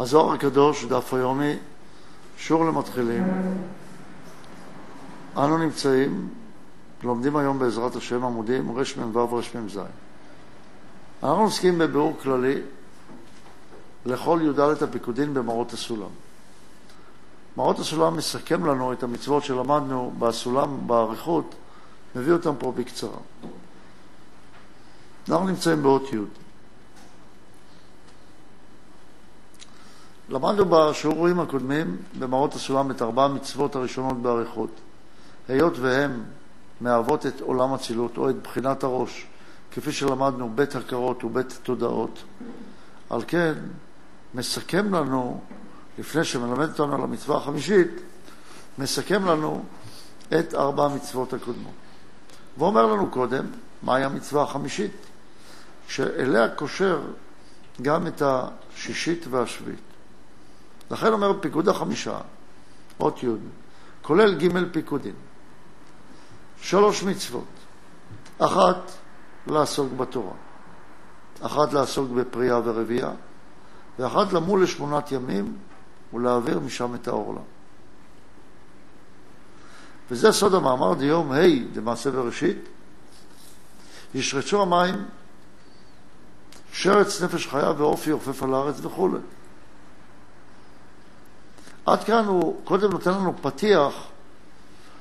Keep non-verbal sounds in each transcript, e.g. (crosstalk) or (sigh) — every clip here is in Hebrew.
הזוהר הקדוש, דף היומי, שיעור למתחילים. אנו נמצאים, לומדים היום בעזרת השם עמודים רמ"ו רמ"ז. אנחנו עוסקים בביאור כללי לכל י"ד הפיקודין במראות הסולם. מראות הסולם מסכם לנו את המצוות שלמדנו בסולם באריכות, מביא אותם פה בקצרה. אנחנו נמצאים באות י'. למדנו בשיעורים הקודמים במראות הסולם את ארבע המצוות הראשונות באריכות. היות והן מהוות את עולם אצילות או את בחינת הראש, כפי שלמדנו בית הכרות ובית תודעות, על כן מסכם לנו, לפני שמלמד אותנו על המצווה החמישית, מסכם לנו את ארבע המצוות הקודמות. ואומר לנו קודם מהי המצווה החמישית, שאליה קושר גם את השישית והשביעית. לכן אומר פיקוד החמישה, אות י', כולל ג' פיקודים. שלוש מצוות. אחת, לעסוק בתורה. אחת, לעסוק בפריאה ורבייה. ואחת, למול לשמונת ימים ולהעביר משם את העורלה. וזה סוד המאמר דיום ה' למעשה בראשית. ישרצו המים שרץ נפש חיה ואופי עופף על הארץ וכולי. עד כאן הוא קודם נותן לנו פתיח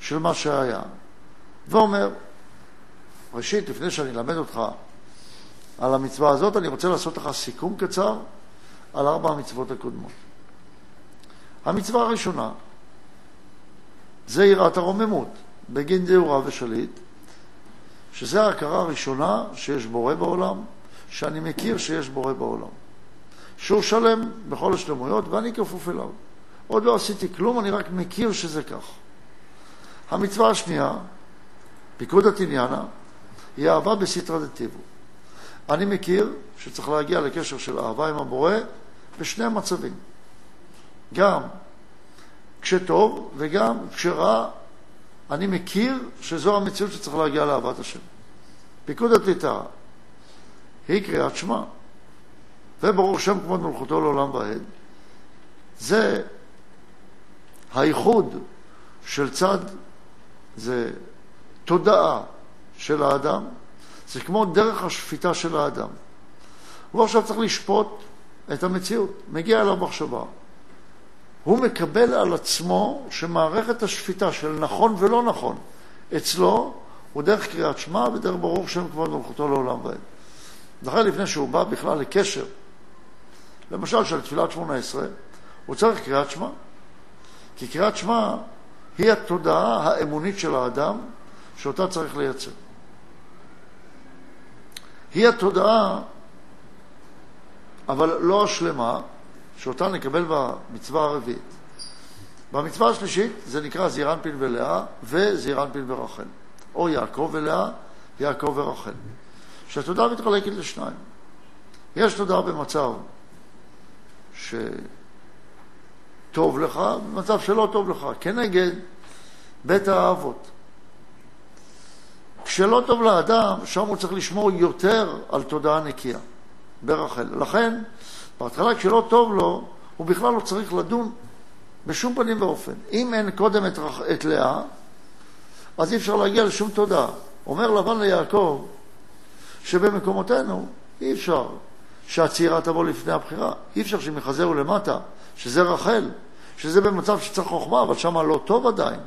של מה שהיה, ואומר, ראשית, לפני שאני אלמד אותך על המצווה הזאת, אני רוצה לעשות לך סיכום קצר על ארבע המצוות הקודמות. המצווה הראשונה זה יראת הרוממות, בגין דיורה ושליט, שזה ההכרה הראשונה שיש בורא בעולם, שאני מכיר שיש בורא בעולם. שהוא שלם בכל השלמויות ואני כפוף אליו. עוד לא עשיתי כלום, אני רק מכיר שזה כך. המצווה השנייה, פיקוד עתיניאנה, היא אהבה בסיטרא דטיבו. אני מכיר שצריך להגיע לקשר של אהבה עם הבורא בשני המצבים. גם כשטוב וגם כשרע, אני מכיר שזו המציאות שצריך להגיע לאהבת השם. פיקוד עתיתה היא קריאת שמע, וברוך שם כבוד מלכותו לעולם ועד. זה הייחוד של צד, זה תודעה של האדם, זה כמו דרך השפיטה של האדם. הוא עכשיו צריך לשפוט את המציאות, מגיע אליו מחשבה. הוא מקבל על עצמו שמערכת השפיטה של נכון ולא נכון אצלו הוא דרך קריאת שמע ודרך ברוך שם כבוד מלכותו לעולם ועד. לכן לפני שהוא בא בכלל לקשר, למשל של תפילת שמונה עשרה, הוא צריך קריאת שמע. כי קריאת שמע היא התודעה האמונית של האדם שאותה צריך לייצר. היא התודעה, אבל לא השלמה, שאותה נקבל במצווה הרביעית. במצווה השלישית זה נקרא זעירנפין ולאה וזעירנפין ורחל, או יעקב ולאה, יעקב ורחל. שהתודעה מתחלקת לשניים. יש תודעה במצב שטוב לך, במצב שלא טוב לך, כנגד בית האבות. כשלא טוב לאדם, שם הוא צריך לשמור יותר על תודעה נקייה, ברחל. לכן, בהתחלה כשלא טוב לו, הוא בכלל לא צריך לדון בשום פנים ואופן. אם אין קודם את, רח... את לאה, אז אי אפשר להגיע לשום תודעה. אומר לבן ליעקב, שבמקומותינו אי אפשר שהצעירה תבוא לפני הבחירה. אי אפשר שהם יחזרו למטה, שזה רחל, שזה במצב שצריך חוכמה, אבל שם לא טוב עדיין.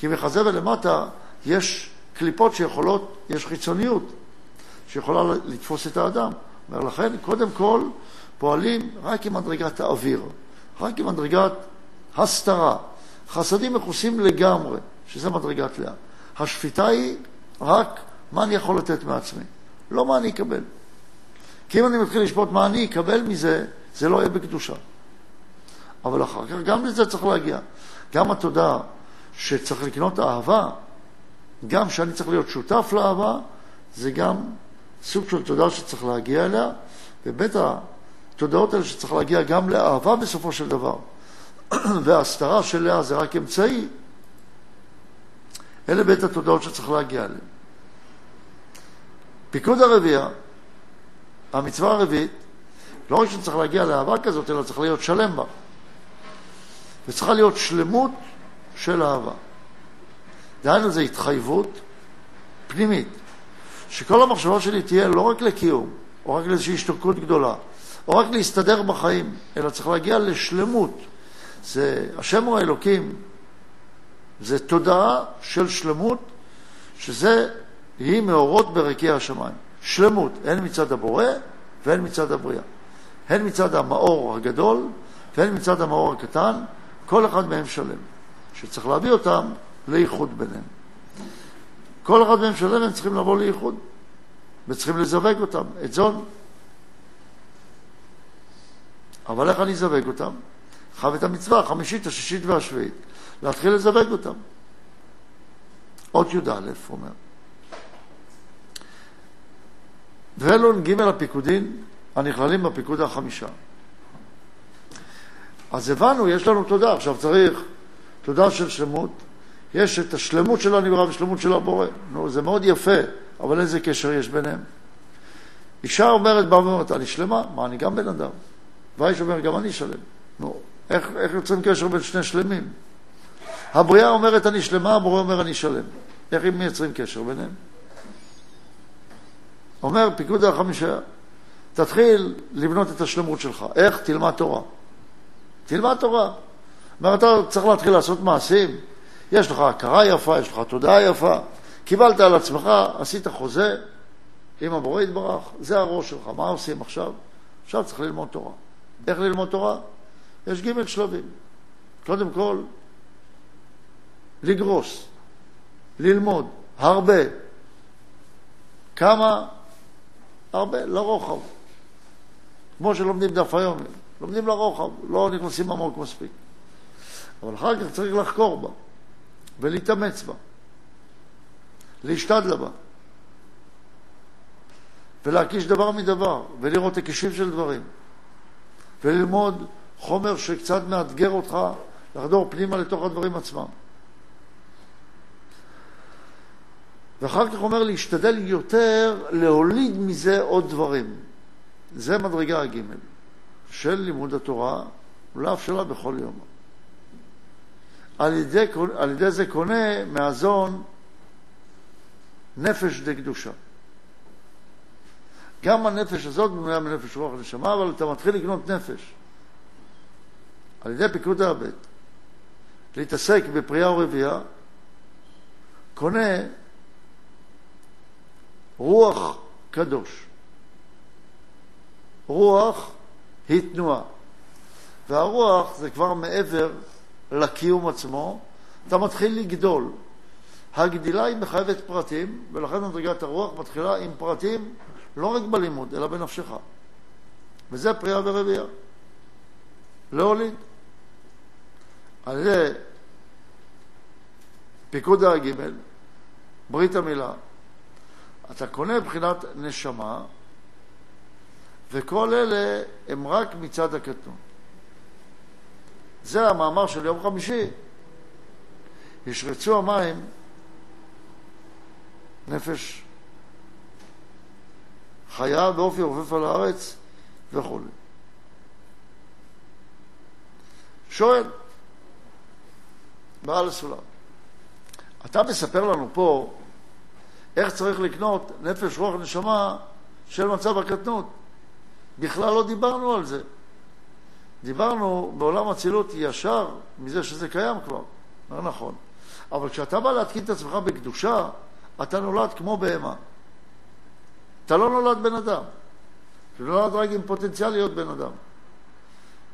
כי מחזה ולמטה יש קליפות שיכולות, יש חיצוניות שיכולה לתפוס את האדם. אומר לכן, קודם כל, פועלים רק עם מדרגת האוויר, רק עם מדרגת הסתרה. חסדים מכוסים לגמרי, שזה מדרגת לאה. השפיטה היא רק מה אני יכול לתת מעצמי. לא מה אני אקבל. כי אם אני מתחיל לשפוט מה אני אקבל מזה, זה לא יהיה בקדושה. אבל אחר כך גם לזה צריך להגיע. גם התודעה שצריך לקנות אהבה, גם שאני צריך להיות שותף לאהבה, זה גם סוג של תודעה שצריך להגיע אליה, ובית התודעות האלה שצריך להגיע גם לאהבה בסופו של דבר. (clears throat) וההסתרה של לאה זה רק אמצעי, אלה בית התודעות שצריך להגיע אליהן. פיקוד הרביעייה, המצווה הרביעית, לא רק שצריך להגיע לאהבה כזאת, אלא צריך להיות שלם בה. וצריכה להיות שלמות של אהבה. דהיינו, זו התחייבות פנימית, שכל המחשבה שלי תהיה לא רק לקיום, או רק לאיזושהי השתוקקות גדולה, או רק להסתדר בחיים, אלא צריך להגיע לשלמות. זה, השם הוא האלוקים, זה תודעה של שלמות, שזה, היא מאורות ברקיע השמיים. שלמות, הן מצד הבורא והן מצד הבריאה. הן מצד המאור הגדול והן מצד המאור הקטן, כל אחד מהם שלם, שצריך להביא אותם לאיחוד ביניהם. כל אחד מהם שלם, הם צריכים לבוא לאיחוד, וצריכים לזווג אותם, את זון. אבל איך אני אזווג אותם? חייב את המצווה החמישית, השישית והשביעית, להתחיל לזווג אותם. אות י"א, אומר. ואלו ג' הפיקודין הנכללים בפיקוד החמישה. אז הבנו, יש לנו תודה. עכשיו צריך תודה של שלמות. יש את השלמות של הנברא ושלמות של הבורא. נו, זה מאוד יפה, אבל איזה קשר יש ביניהם? אישה אומרת, באה ואומרת, אני שלמה? מה, אני גם בן אדם. והאיש אומר, גם אני שלם. נו, איך, איך יוצרים קשר בין שני שלמים? הבריאה אומרת, אני שלמה, הבורא אומר, אני שלם. איך הם מייצרים קשר ביניהם? אומר פיקוד החמישה, תתחיל לבנות את השלמות שלך. איך? תלמד תורה. תלמד תורה. אומר, אתה צריך להתחיל לעשות מעשים. יש לך הכרה יפה, יש לך תודעה יפה. קיבלת על עצמך, עשית חוזה עם הבורא יתברך, זה הראש שלך. מה עושים עכשיו? עכשיו צריך ללמוד תורה. איך ללמוד תורה? יש ג' שלבים. קודם כל, לגרוס, ללמוד, הרבה. כמה? הרבה, לרוחב. כמו שלומדים דף היום, לומדים לרוחב, לא נכנסים עמוק מספיק. אבל אחר כך צריך לחקור בה, ולהתאמץ בה, להשתדלה בה, ולהקיש דבר מדבר, ולראות הקישים של דברים, וללמוד חומר שקצת מאתגר אותך לחדור פנימה לתוך הדברים עצמם. ואחר כך אומר להשתדל יותר להוליד מזה עוד דברים. זה מדרגה הג' של לימוד התורה ולהפשלה בכל יום. על ידי, על ידי זה קונה מהזון נפש דקדושה. גם הנפש הזאת בנויה מנפש רוח ונשמה, אבל אתה מתחיל לקנות נפש. על ידי פיקוד העבד, להתעסק בפריאה ורבייה, קונה רוח קדוש. רוח היא תנועה. והרוח זה כבר מעבר לקיום עצמו, אתה מתחיל לגדול. הגדילה היא מחייבת פרטים, ולכן מדרגת הרוח מתחילה עם פרטים לא רק בלימוד, אלא בנפשך. וזה פריאה ורבייה. להוליד. על ידי פיקוד הג' ברית המילה, אתה קונה מבחינת נשמה, וכל אלה הם רק מצד הקטנות. זה המאמר של יום חמישי. ישרצו המים נפש חיה באופי רופף על הארץ וכו'. שואל, בעל הסולם, אתה מספר לנו פה איך צריך לקנות נפש, רוח, נשמה של מצב הקטנות. בכלל לא דיברנו על זה. דיברנו בעולם אצילות ישר מזה שזה קיים כבר. לא נכון. אבל כשאתה בא להתקין את עצמך בקדושה, אתה נולד כמו בהמה. אתה לא נולד בן אדם. אתה נולד רק עם פוטנציאל להיות בן אדם.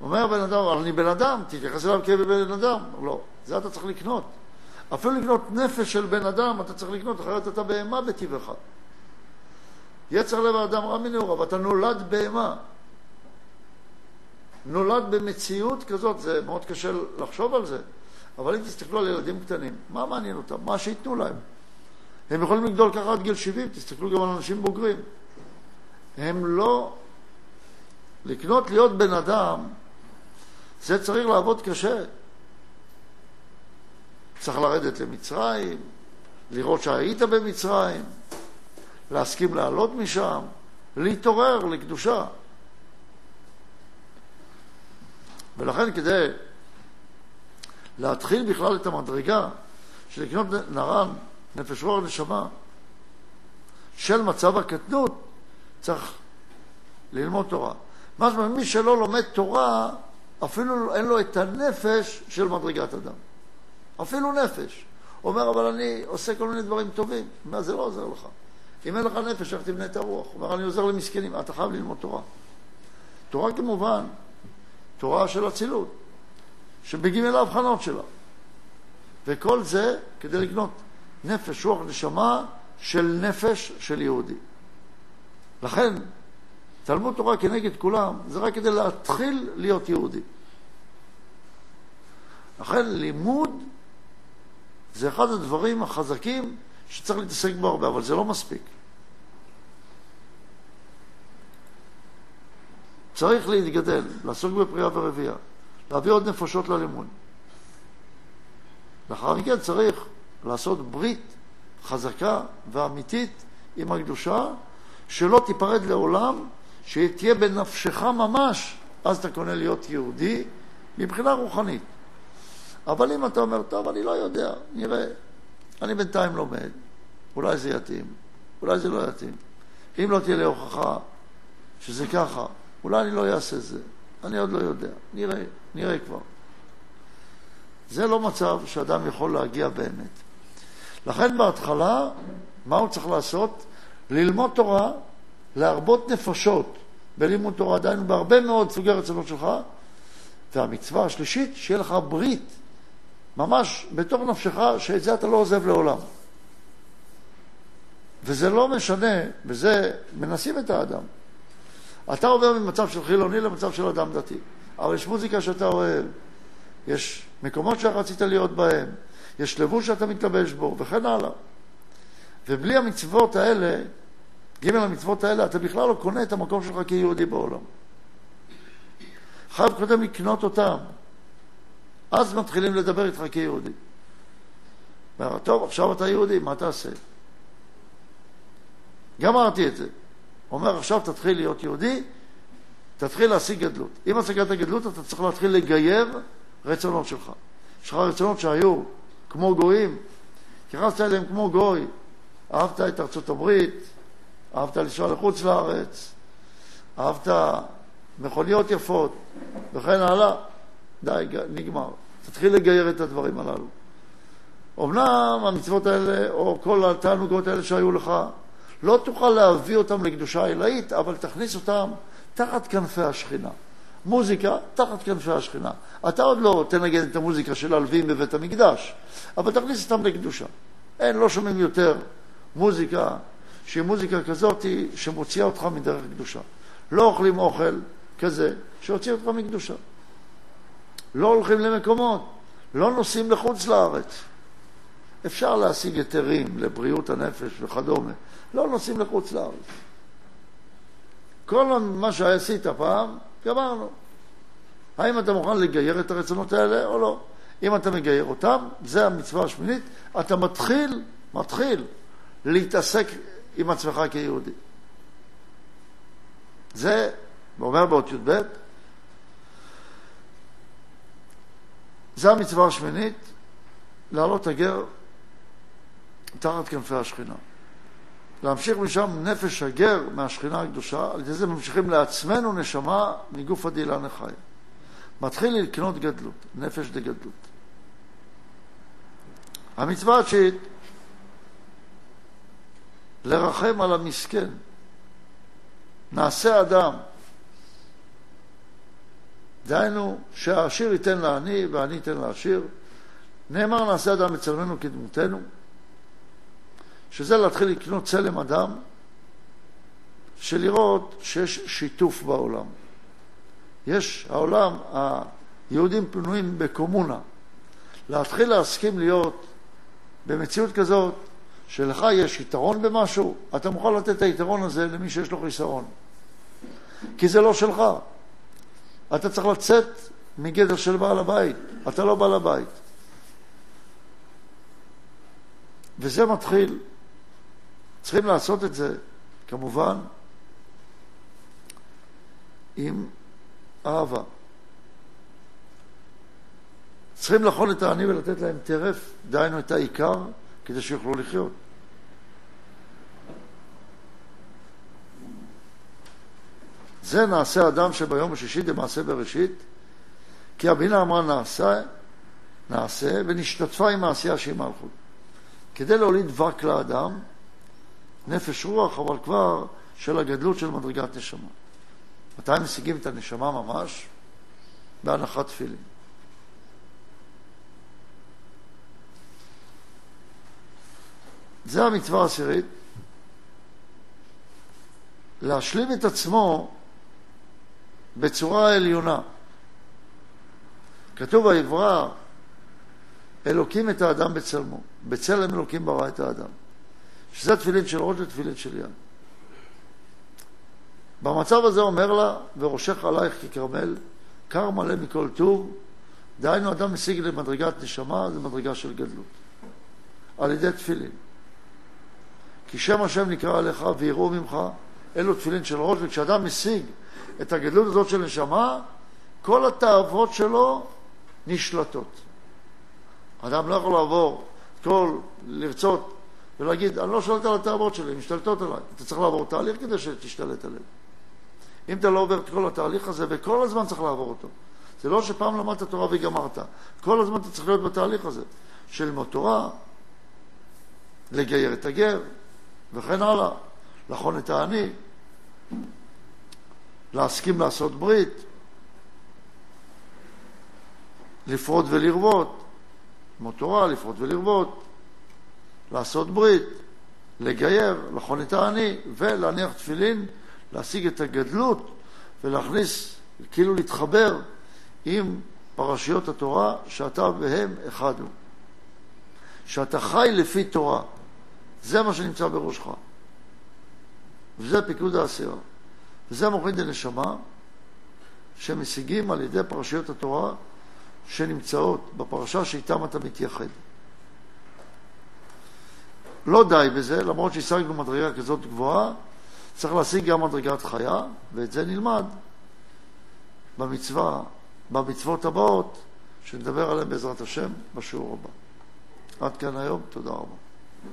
אומר בן אדם, אני בן אדם, תתייחס אליו כבן אדם. לא, זה אתה צריך לקנות. אפילו לקנות נפש של בן אדם אתה צריך לקנות, אחרת אתה בהמה בטבעך. יצר לב האדם רע מנעוריו, אתה נולד בהמה. נולד במציאות כזאת, זה מאוד קשה לחשוב על זה, אבל אם תסתכלו על ילדים קטנים, מה מעניין אותם? מה שייתנו להם. הם יכולים לגדול ככה עד גיל 70, תסתכלו גם על אנשים בוגרים. הם לא... לקנות להיות בן אדם, זה צריך לעבוד קשה. צריך לרדת למצרים, לראות שהיית במצרים, להסכים לעלות משם, להתעורר לקדושה. ולכן כדי להתחיל בכלל את המדרגה של לקנות נרן, נפש רוח נשמה, של מצב הקטנות, צריך ללמוד תורה. משמע, מי שלא לומד תורה, אפילו אין לו את הנפש של מדרגת אדם. אפילו נפש. אומר, אבל אני עושה כל מיני דברים טובים. מה, זה לא עוזר לך. אם אין לך נפש, איך תבנה את הרוח? הוא אומר, אני עוזר למסכנים. אתה חייב ללמוד תורה. תורה כמובן, תורה של אצילות, שבגימל ההבחנות שלה. וכל זה כדי לקנות נפש, רוח, נשמה של נפש של יהודי. לכן, תלמוד תורה כנגד כולם, זה רק כדי להתחיל להיות יהודי. לכן לימוד זה אחד הדברים החזקים שצריך להתעסק בו הרבה, אבל זה לא מספיק. צריך להתגדל, לעסוק בפריאה ורבייה, להביא עוד נפשות ללימוד. לאחר מכן צריך לעשות ברית חזקה ואמיתית עם הקדושה, שלא תיפרד לעולם, שתהיה בנפשך ממש, אז אתה קונה להיות יהודי מבחינה רוחנית. אבל אם אתה אומר, טוב, אני לא יודע, נראה, אני בינתיים לומד, אולי זה יתאים, אולי זה לא יתאים. אם לא תהיה לי הוכחה שזה ככה, אולי אני לא אעשה זה, אני עוד לא יודע, נראה, נראה כבר. זה לא מצב שאדם יכול להגיע באמת. לכן בהתחלה, מה הוא צריך לעשות? ללמוד תורה, להרבות נפשות בלימוד תורה, דהיינו בהרבה מאוד סוגי רצונות שלך, והמצווה השלישית, שיהיה לך ברית, ממש בתוך נפשך, שאת זה אתה לא עוזב לעולם. וזה לא משנה, וזה מנסים את האדם. אתה עובר ממצב של חילוני למצב של אדם דתי, אבל יש מוזיקה שאתה אוהב, יש מקומות שרצית להיות בהם, יש לבוש שאתה מתלבש בו, וכן הלאה. ובלי המצוות האלה, ג' המצוות האלה, אתה בכלל לא קונה את המקום שלך כיהודי בעולם. חייב קודם לקנות אותם. אז מתחילים לדבר איתך כיהודי. טוב, עכשיו אתה יהודי, מה תעשה? גמרתי את זה. אומר, עכשיו תתחיל להיות יהודי, תתחיל להשיג גדלות. עם השגת הגדלות אתה צריך להתחיל לגייר רצונות שלך. יש לך רצונות שהיו כמו גויים, התייחסת אליהם כמו גוי, אהבת את ארצות הברית, אהבת לנסוע לחוץ לארץ, אהבת מכוניות יפות, וכן הלאה, די, נגמר. תתחיל לגייר את הדברים הללו. אמנם המצוות האלה, או כל התענוגות האלה שהיו לך, לא תוכל להביא אותם לקדושה עילאית, אבל תכניס אותם תחת כנפי השכינה. מוזיקה תחת כנפי השכינה. אתה עוד לא תנגן את המוזיקה של הלווים בבית המקדש, אבל תכניס אותם לקדושה. אין, לא שומעים יותר מוזיקה שהיא מוזיקה כזאת שמוציאה אותך מדרך קדושה. לא אוכלים אוכל כזה שיוציא אותך מקדושה. לא הולכים למקומות, לא נוסעים לחוץ לארץ. אפשר להשיג היתרים לבריאות הנפש וכדומה, לא נוסעים לחוץ לארץ. כל מה שעשית פעם, גמרנו. האם אתה מוכן לגייר את הרצונות האלה או לא? אם אתה מגייר אותם, זה המצווה השמינית, אתה מתחיל, מתחיל להתעסק עם עצמך כיהודי. זה, אומר באות י"ב, זה המצווה השמינית, לעלות הגר תחת כנפי השכינה. להמשיך משם נפש הגר מהשכינה הקדושה, על ידי זה ממשיכים לעצמנו נשמה מגוף הדילה נחיה. מתחיל לקנות גדלות, נפש דגדלות. המצווה התשיעית, לרחם על המסכן. נעשה אדם. דהיינו, שהעשיר ייתן לעני והעני ייתן לעשיר. נאמר נעשה אדם בצלמנו כדמותנו. שזה להתחיל לקנות צלם אדם, שלראות שיש שיתוף בעולם. יש, העולם, היהודים פנויים בקומונה. להתחיל להסכים להיות במציאות כזאת שלך יש יתרון במשהו, אתה מוכן לתת את היתרון הזה למי שיש לו חיסרון. כי זה לא שלך. אתה צריך לצאת מגדר של בעל הבית, אתה לא בעל הבית. וזה מתחיל צריכים לעשות את זה, כמובן, עם אהבה. צריכים לחון את העני ולתת להם טרף, דהיינו את העיקר, כדי שיוכלו לחיות. זה נעשה אדם שביום השישי דמעשה בראשית, כי הבינה אמרה נעשה, נעשה, ונשתתפה עם העשייה שהיא מלכות. כדי להוליד דבק לאדם, נפש רוח, אבל כבר של הגדלות של מדרגת נשמה. מתי משיגים את הנשמה ממש? בהנחת תפילין. זה המצווה העשירית, להשלים את עצמו בצורה עליונה. כתוב ויברא אלוקים את האדם בצלמו, בצלם אלוקים ברא את האדם. שזה תפילין של ראש ותפילין של יד. במצב הזה אומר לה, וראשך עלייך ככרמל, קר מלא מכל טוב, דהיינו אדם משיג למדרגת נשמה, זה מדרגה של גדלות. על ידי תפילין. כי שם השם נקרא עליך ויראו ממך, אלו תפילין של ראש, וכשאדם משיג את הגדלות הזאת של נשמה, כל התאוות שלו נשלטות. אדם לא יכול לעבור כל, לרצות ולהגיד, אני לא שולט על התאוות שלי, הן משתלטות עליי. אתה צריך לעבור תהליך כדי שתשתלט עליהן. אם אתה לא עובר את כל התהליך הזה, וכל הזמן צריך לעבור אותו. זה לא שפעם למדת תורה וגמרת. כל הזמן אתה צריך להיות בתהליך הזה של ללמוד תורה, לגייר את הגר, וכן הלאה, לחון את העני, להסכים לעשות ברית, לפרוט ולרבות, ללמוד תורה, לפרוט ולרבות, לעשות ברית, לגייר, לחון את העני ולהניח תפילין, להשיג את הגדלות ולהכניס, כאילו להתחבר עם פרשיות התורה שאתה והם אחד הוא. שאתה חי לפי תורה. זה מה שנמצא בראשך. וזה פיקוד העשירה. וזה מוריד לנשמה שמשיגים על ידי פרשיות התורה שנמצאות בפרשה שאיתם אתה מתייחד. לא די בזה, למרות שהשגנו מדרגה כזאת גבוהה, צריך להשיג גם מדרגת חיה, ואת זה נלמד במצווה, במצוות הבאות, שנדבר עליהן בעזרת השם בשיעור הבא. עד כאן היום, תודה רבה.